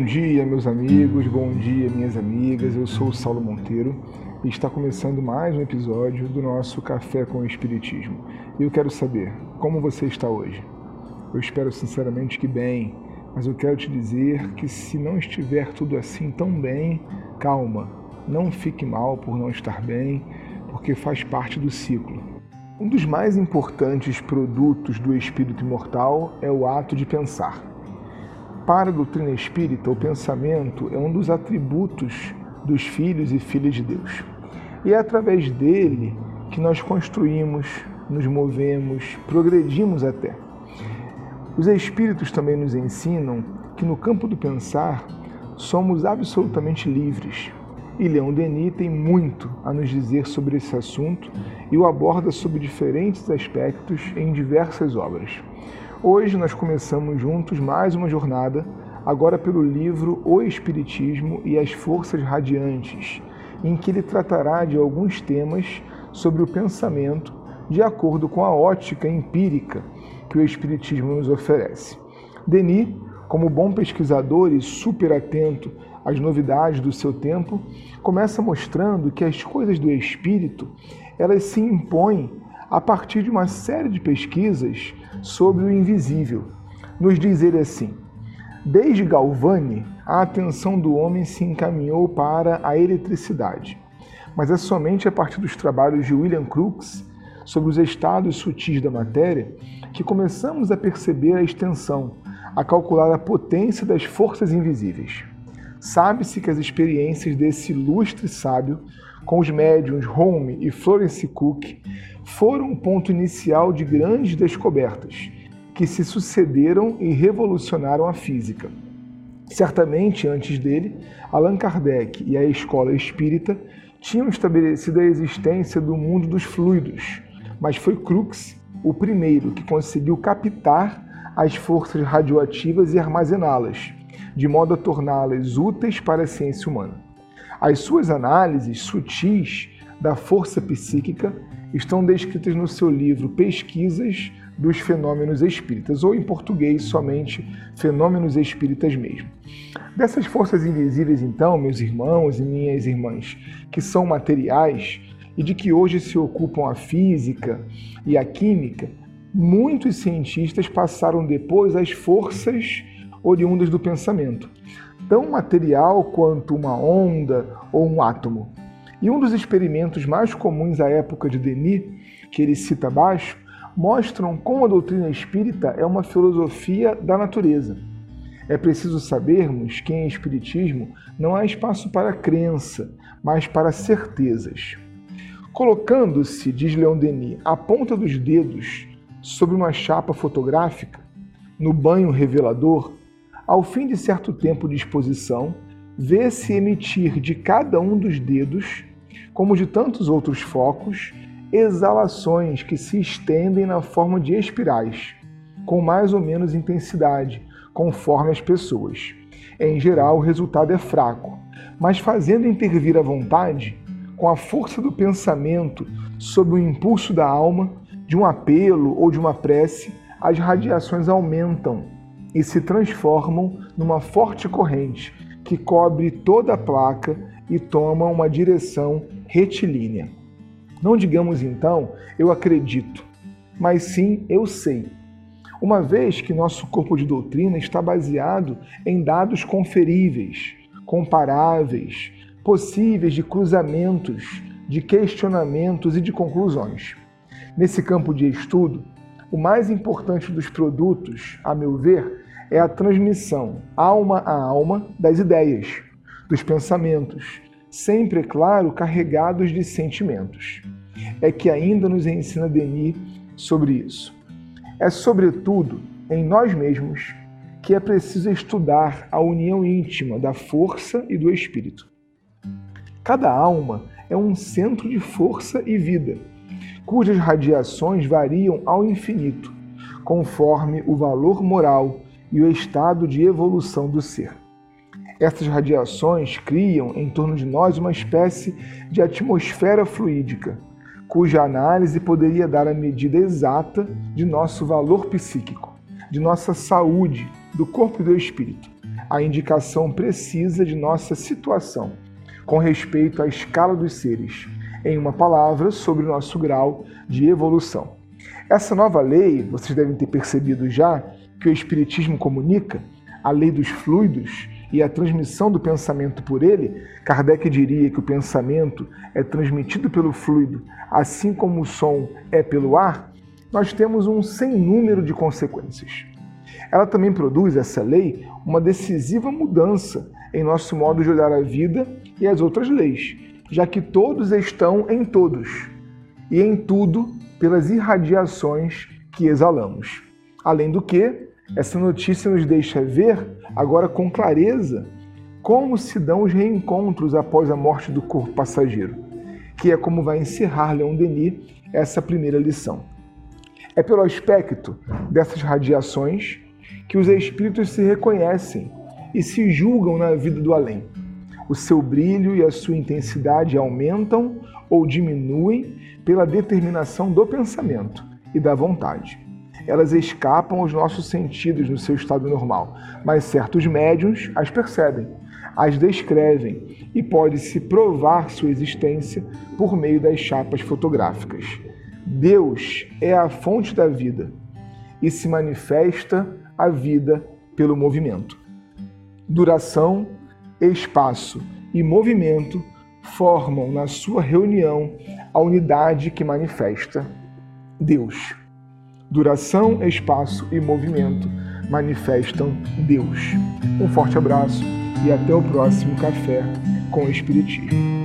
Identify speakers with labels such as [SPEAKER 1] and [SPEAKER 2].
[SPEAKER 1] Bom dia, meus amigos, bom dia, minhas amigas. Eu sou o Saulo Monteiro e está começando mais um episódio do nosso Café com o Espiritismo. E eu quero saber como você está hoje. Eu espero sinceramente que bem, mas eu quero te dizer que se não estiver tudo assim tão bem, calma, não fique mal por não estar bem, porque faz parte do ciclo. Um dos mais importantes produtos do espírito imortal é o ato de pensar. Para a doutrina espírita, o pensamento é um dos atributos dos filhos e filhas de Deus. E é através dele que nós construímos, nos movemos, progredimos até. Os espíritos também nos ensinam que no campo do pensar somos absolutamente livres, e Leon Denis tem muito a nos dizer sobre esse assunto e o aborda sob diferentes aspectos em diversas obras. Hoje nós começamos juntos mais uma jornada, agora pelo livro O Espiritismo e as Forças Radiantes, em que ele tratará de alguns temas sobre o pensamento de acordo com a ótica empírica que o Espiritismo nos oferece. Denis, como bom pesquisador e super atento as novidades do seu tempo, começa mostrando que as coisas do espírito, elas se impõem a partir de uma série de pesquisas sobre o invisível. Nos diz ele assim: Desde Galvani, a atenção do homem se encaminhou para a eletricidade, mas é somente a partir dos trabalhos de William Crookes sobre os estados sutis da matéria que começamos a perceber a extensão, a calcular a potência das forças invisíveis. Sabe-se que as experiências desse ilustre sábio com os médiums Home e Florence Cook foram um ponto inicial de grandes descobertas que se sucederam e revolucionaram a física. Certamente, antes dele, Allan Kardec e a escola espírita tinham estabelecido a existência do mundo dos fluidos, mas foi Crookes o primeiro que conseguiu captar as forças radioativas e armazená-las de modo a torná-las úteis para a ciência humana. As suas análises sutis da força psíquica estão descritas no seu livro Pesquisas dos Fenômenos Espíritas, ou em português somente Fenômenos Espíritas mesmo. Dessas forças invisíveis, então, meus irmãos e minhas irmãs, que são materiais e de que hoje se ocupam a física e a química, muitos cientistas passaram depois às forças oriundas do pensamento, tão material quanto uma onda ou um átomo. E um dos experimentos mais comuns à época de Denis, que ele cita abaixo, mostram como a doutrina espírita é uma filosofia da natureza. É preciso sabermos que em Espiritismo não há espaço para crença, mas para certezas. Colocando-se, diz Leon Denis, a ponta dos dedos sobre uma chapa fotográfica, no banho revelador, ao fim de certo tempo de exposição, vê-se emitir de cada um dos dedos, como de tantos outros focos, exalações que se estendem na forma de espirais, com mais ou menos intensidade, conforme as pessoas. Em geral, o resultado é fraco, mas fazendo intervir a vontade, com a força do pensamento, sob o impulso da alma, de um apelo ou de uma prece, as radiações aumentam e se transformam numa forte corrente que cobre toda a placa e toma uma direção retilínea. Não digamos então eu acredito, mas sim eu sei. Uma vez que nosso corpo de doutrina está baseado em dados conferíveis, comparáveis, possíveis de cruzamentos, de questionamentos e de conclusões. Nesse campo de estudo, o mais importante dos produtos, a meu ver, é a transmissão alma a alma das ideias, dos pensamentos, sempre, é claro, carregados de sentimentos. É que ainda nos ensina Denis sobre isso. É, sobretudo, em nós mesmos que é preciso estudar a união íntima da força e do espírito. Cada alma é um centro de força e vida cujas radiações variam ao infinito, conforme o valor moral e o estado de evolução do ser. Essas radiações criam em torno de nós uma espécie de atmosfera fluídica, cuja análise poderia dar a medida exata de nosso valor psíquico, de nossa saúde, do corpo e do espírito. a indicação precisa de nossa situação com respeito à escala dos seres, em uma palavra, sobre o nosso grau de evolução. Essa nova lei, vocês devem ter percebido já, que o Espiritismo comunica, a lei dos fluidos e a transmissão do pensamento por ele, Kardec diria que o pensamento é transmitido pelo fluido, assim como o som é pelo ar, nós temos um sem número de consequências. Ela também produz, essa lei, uma decisiva mudança em nosso modo de olhar a vida e as outras leis, já que todos estão em todos e em tudo pelas irradiações que exalamos. Além do que, essa notícia nos deixa ver, agora com clareza, como se dão os reencontros após a morte do corpo passageiro, que é como vai encerrar Leon Denis essa primeira lição. É pelo aspecto dessas radiações que os espíritos se reconhecem e se julgam na vida do além. O seu brilho e a sua intensidade aumentam ou diminuem pela determinação do pensamento e da vontade. Elas escapam aos nossos sentidos no seu estado normal, mas certos médiums as percebem, as descrevem e pode-se provar sua existência por meio das chapas fotográficas. Deus é a fonte da vida e se manifesta a vida pelo movimento. Duração, espaço e movimento formam na sua reunião a unidade que manifesta Deus. Duração, espaço e movimento manifestam Deus. Um forte abraço e até o próximo Café com o Espiritismo.